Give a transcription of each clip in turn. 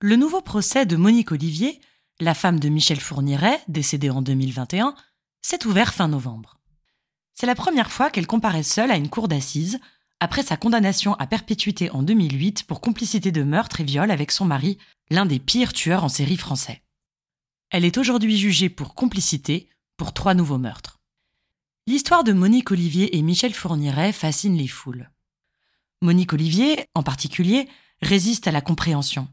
Le nouveau procès de Monique Olivier, la femme de Michel Fourniret, décédée en 2021, s'est ouvert fin novembre. C'est la première fois qu'elle comparaît seule à une cour d'assises, après sa condamnation à perpétuité en 2008 pour complicité de meurtre et viol avec son mari, l'un des pires tueurs en série français. Elle est aujourd'hui jugée pour complicité pour trois nouveaux meurtres. L'histoire de Monique Olivier et Michel Fourniret fascine les foules. Monique Olivier, en particulier, résiste à la compréhension.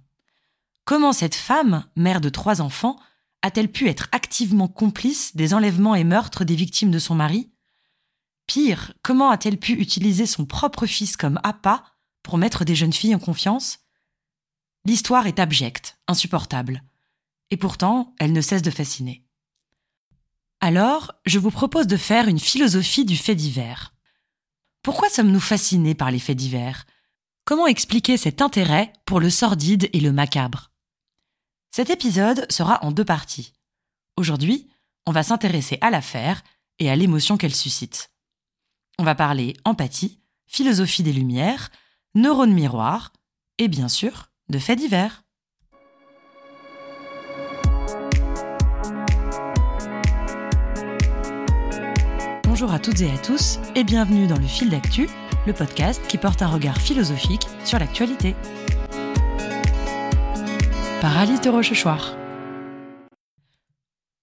Comment cette femme, mère de trois enfants, a-t-elle pu être activement complice des enlèvements et meurtres des victimes de son mari? Pire, comment a-t-elle pu utiliser son propre fils comme appât pour mettre des jeunes filles en confiance? L'histoire est abjecte, insupportable. Et pourtant, elle ne cesse de fasciner. Alors, je vous propose de faire une philosophie du fait divers. Pourquoi sommes-nous fascinés par les faits divers? Comment expliquer cet intérêt pour le sordide et le macabre? Cet épisode sera en deux parties. Aujourd'hui, on va s'intéresser à l'affaire et à l'émotion qu'elle suscite. On va parler empathie, philosophie des Lumières, neurones miroirs et bien sûr de faits divers. Bonjour à toutes et à tous et bienvenue dans le fil d'actu, le podcast qui porte un regard philosophique sur l'actualité. Par de Rochechouart.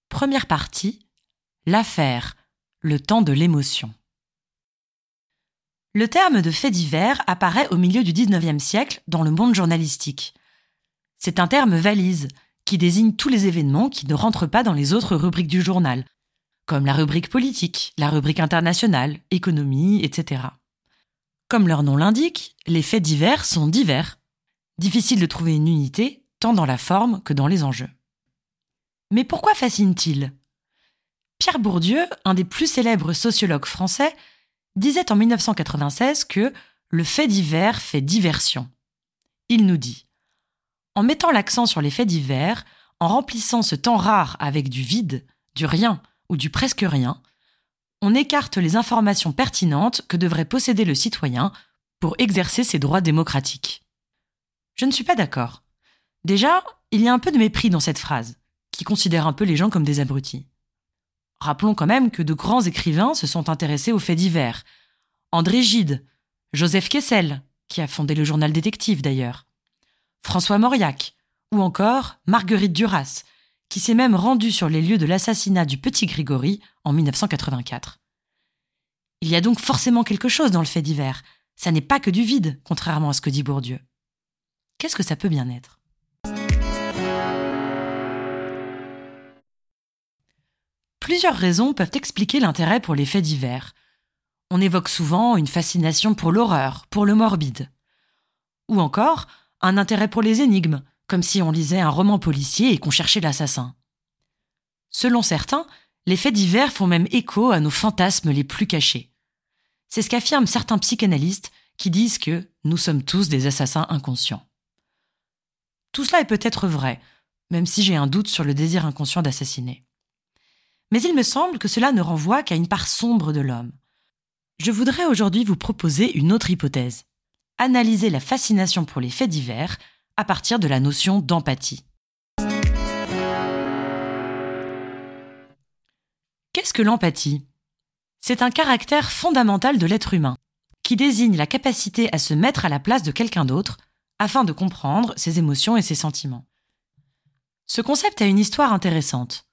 Première partie, l'affaire, le temps de l'émotion. Le terme de fait divers apparaît au milieu du 19e siècle dans le monde journalistique. C'est un terme valise qui désigne tous les événements qui ne rentrent pas dans les autres rubriques du journal, comme la rubrique politique, la rubrique internationale, économie, etc. Comme leur nom l'indique, les faits divers sont divers. Difficile de trouver une unité, tant dans la forme que dans les enjeux. Mais pourquoi fascine-t-il? Pierre Bourdieu, un des plus célèbres sociologues français, disait en 1996 que le fait divers fait diversion. Il nous dit En mettant l'accent sur les faits divers, en remplissant ce temps rare avec du vide, du rien, ou du presque rien, on écarte les informations pertinentes que devrait posséder le citoyen pour exercer ses droits démocratiques. Je ne suis pas d'accord. Déjà, il y a un peu de mépris dans cette phrase, qui considère un peu les gens comme des abrutis. Rappelons quand même que de grands écrivains se sont intéressés aux faits divers. André Gide, Joseph Kessel, qui a fondé le journal détective d'ailleurs, François Mauriac, ou encore Marguerite Duras, qui s'est même rendu sur les lieux de l'assassinat du petit Grégory en 1984. Il y a donc forcément quelque chose dans le fait divers. Ça n'est pas que du vide, contrairement à ce que dit Bourdieu. Qu'est-ce que ça peut bien être? Plusieurs raisons peuvent expliquer l'intérêt pour les faits divers. On évoque souvent une fascination pour l'horreur, pour le morbide. Ou encore, un intérêt pour les énigmes, comme si on lisait un roman policier et qu'on cherchait l'assassin. Selon certains, les faits divers font même écho à nos fantasmes les plus cachés. C'est ce qu'affirment certains psychanalystes qui disent que nous sommes tous des assassins inconscients. Tout cela est peut-être vrai, même si j'ai un doute sur le désir inconscient d'assassiner. Mais il me semble que cela ne renvoie qu'à une part sombre de l'homme. Je voudrais aujourd'hui vous proposer une autre hypothèse. Analyser la fascination pour les faits divers à partir de la notion d'empathie. Qu'est-ce que l'empathie? C'est un caractère fondamental de l'être humain, qui désigne la capacité à se mettre à la place de quelqu'un d'autre afin de comprendre ses émotions et ses sentiments. Ce concept a une histoire intéressante.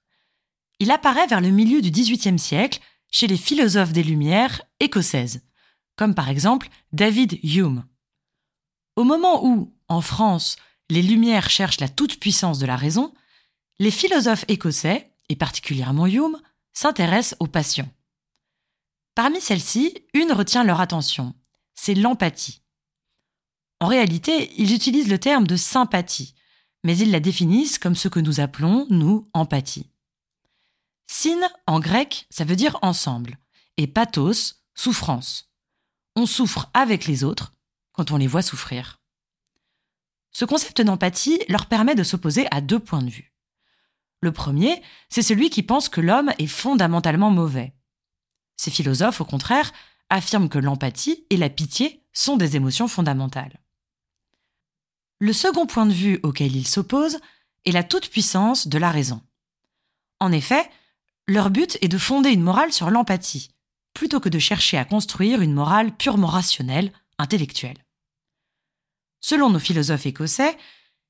Il apparaît vers le milieu du XVIIIe siècle chez les philosophes des Lumières écossaises, comme par exemple David Hume. Au moment où, en France, les Lumières cherchent la toute-puissance de la raison, les philosophes écossais, et particulièrement Hume, s'intéressent aux passions. Parmi celles-ci, une retient leur attention, c'est l'empathie. En réalité, ils utilisent le terme de sympathie, mais ils la définissent comme ce que nous appelons, nous, empathie. Syn, en grec, ça veut dire ensemble, et pathos, souffrance. On souffre avec les autres quand on les voit souffrir. Ce concept d'empathie leur permet de s'opposer à deux points de vue. Le premier, c'est celui qui pense que l'homme est fondamentalement mauvais. Ces philosophes, au contraire, affirment que l'empathie et la pitié sont des émotions fondamentales. Le second point de vue auquel ils s'opposent est la toute-puissance de la raison. En effet, leur but est de fonder une morale sur l'empathie, plutôt que de chercher à construire une morale purement rationnelle, intellectuelle. Selon nos philosophes écossais,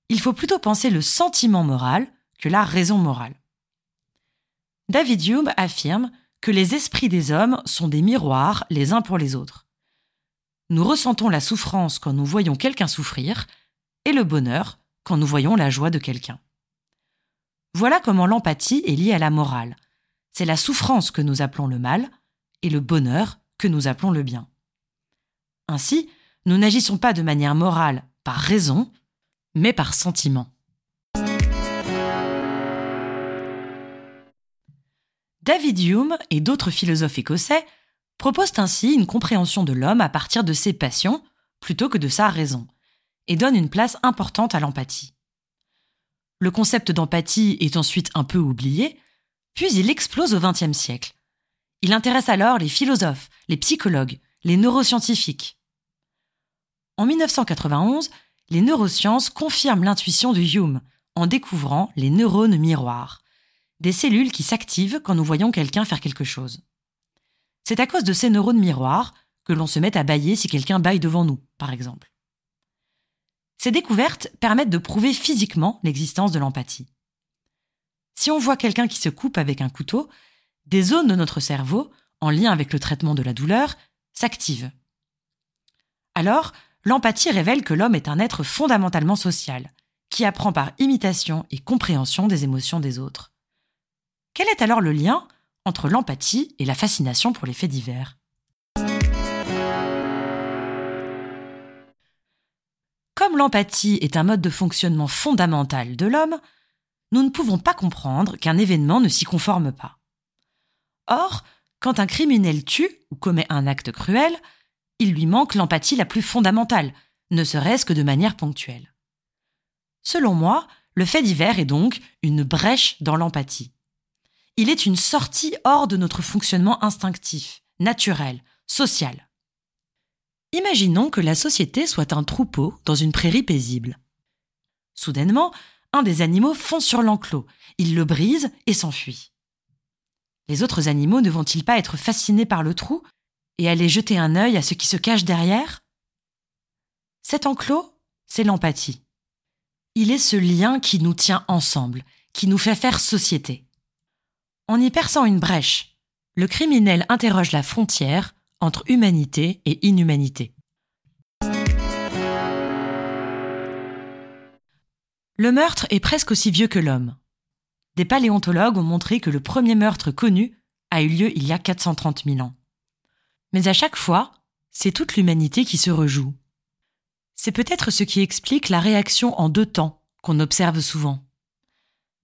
il faut plutôt penser le sentiment moral que la raison morale. David Hume affirme que les esprits des hommes sont des miroirs les uns pour les autres. Nous ressentons la souffrance quand nous voyons quelqu'un souffrir et le bonheur quand nous voyons la joie de quelqu'un. Voilà comment l'empathie est liée à la morale. C'est la souffrance que nous appelons le mal et le bonheur que nous appelons le bien. Ainsi, nous n'agissons pas de manière morale par raison, mais par sentiment. David Hume et d'autres philosophes écossais proposent ainsi une compréhension de l'homme à partir de ses passions plutôt que de sa raison, et donnent une place importante à l'empathie. Le concept d'empathie est ensuite un peu oublié, puis il explose au XXe siècle. Il intéresse alors les philosophes, les psychologues, les neuroscientifiques. En 1991, les neurosciences confirment l'intuition de Hume en découvrant les neurones miroirs, des cellules qui s'activent quand nous voyons quelqu'un faire quelque chose. C'est à cause de ces neurones miroirs que l'on se met à bailler si quelqu'un baille devant nous, par exemple. Ces découvertes permettent de prouver physiquement l'existence de l'empathie. Si on voit quelqu'un qui se coupe avec un couteau, des zones de notre cerveau, en lien avec le traitement de la douleur, s'activent. Alors, l'empathie révèle que l'homme est un être fondamentalement social, qui apprend par imitation et compréhension des émotions des autres. Quel est alors le lien entre l'empathie et la fascination pour les faits divers? Comme l'empathie est un mode de fonctionnement fondamental de l'homme, nous ne pouvons pas comprendre qu'un événement ne s'y conforme pas. Or, quand un criminel tue ou commet un acte cruel, il lui manque l'empathie la plus fondamentale, ne serait-ce que de manière ponctuelle. Selon moi, le fait divers est donc une brèche dans l'empathie. Il est une sortie hors de notre fonctionnement instinctif, naturel, social. Imaginons que la société soit un troupeau dans une prairie paisible. Soudainement, des animaux fonce sur l'enclos, il le brise et s'enfuit. Les autres animaux ne vont-ils pas être fascinés par le trou et aller jeter un œil à ce qui se cache derrière? Cet enclos, c'est l'empathie. Il est ce lien qui nous tient ensemble, qui nous fait faire société. En y perçant une brèche, le criminel interroge la frontière entre humanité et inhumanité. Le meurtre est presque aussi vieux que l'homme. Des paléontologues ont montré que le premier meurtre connu a eu lieu il y a 430 000 ans. Mais à chaque fois, c'est toute l'humanité qui se rejoue. C'est peut-être ce qui explique la réaction en deux temps qu'on observe souvent.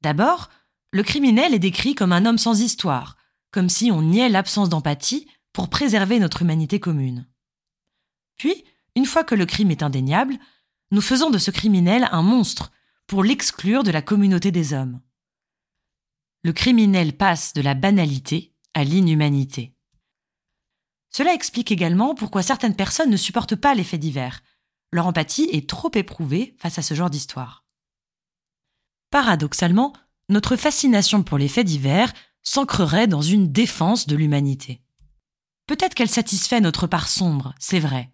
D'abord, le criminel est décrit comme un homme sans histoire, comme si on niait l'absence d'empathie pour préserver notre humanité commune. Puis, une fois que le crime est indéniable, nous faisons de ce criminel un monstre pour l'exclure de la communauté des hommes. Le criminel passe de la banalité à l'inhumanité. Cela explique également pourquoi certaines personnes ne supportent pas les faits divers. Leur empathie est trop éprouvée face à ce genre d'histoire. Paradoxalement, notre fascination pour les faits divers s'ancrerait dans une défense de l'humanité. Peut-être qu'elle satisfait notre part sombre, c'est vrai,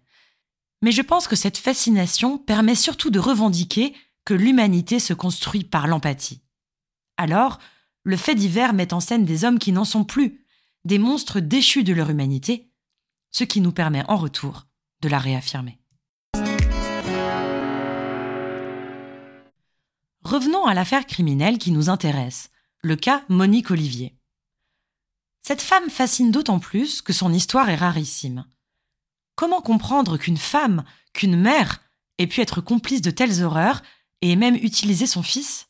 mais je pense que cette fascination permet surtout de revendiquer l'humanité se construit par l'empathie. Alors, le fait divers met en scène des hommes qui n'en sont plus, des monstres déchus de leur humanité, ce qui nous permet en retour de la réaffirmer. Revenons à l'affaire criminelle qui nous intéresse, le cas Monique Olivier. Cette femme fascine d'autant plus que son histoire est rarissime. Comment comprendre qu'une femme, qu'une mère, ait pu être complice de telles horreurs et même utilisé son fils?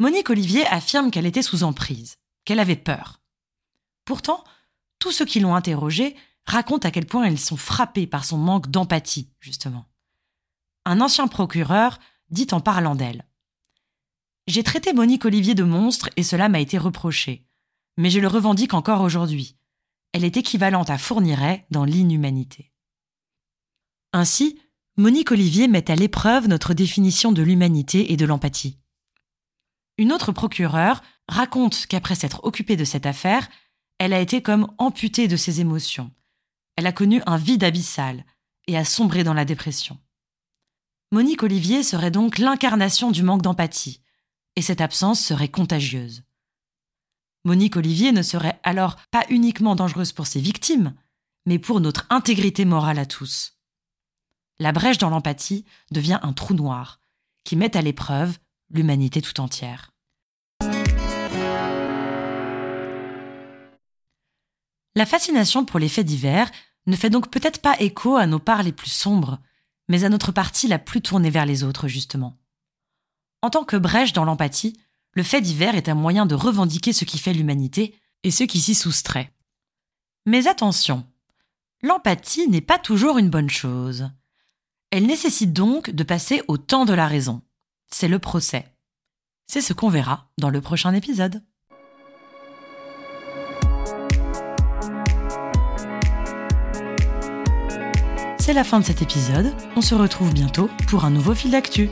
Monique Olivier affirme qu'elle était sous emprise, qu'elle avait peur. Pourtant, tous ceux qui l'ont interrogée racontent à quel point ils sont frappés par son manque d'empathie, justement. Un ancien procureur dit en parlant d'elle J'ai traité Monique Olivier de monstre et cela m'a été reproché, mais je le revendique encore aujourd'hui. Elle est équivalente à Fourniret dans l'inhumanité. Ainsi, Monique Olivier met à l'épreuve notre définition de l'humanité et de l'empathie. Une autre procureure raconte qu'après s'être occupée de cette affaire, elle a été comme amputée de ses émotions. Elle a connu un vide abyssal et a sombré dans la dépression. Monique Olivier serait donc l'incarnation du manque d'empathie, et cette absence serait contagieuse. Monique Olivier ne serait alors pas uniquement dangereuse pour ses victimes, mais pour notre intégrité morale à tous. La brèche dans l'empathie devient un trou noir qui met à l'épreuve l'humanité tout entière. La fascination pour les faits divers ne fait donc peut-être pas écho à nos parts les plus sombres, mais à notre partie la plus tournée vers les autres, justement. En tant que brèche dans l'empathie, le fait divers est un moyen de revendiquer ce qui fait l'humanité et ce qui s'y soustrait. Mais attention, l'empathie n'est pas toujours une bonne chose. Elle nécessite donc de passer au temps de la raison. C'est le procès. C'est ce qu'on verra dans le prochain épisode. C'est la fin de cet épisode. On se retrouve bientôt pour un nouveau fil d'actu.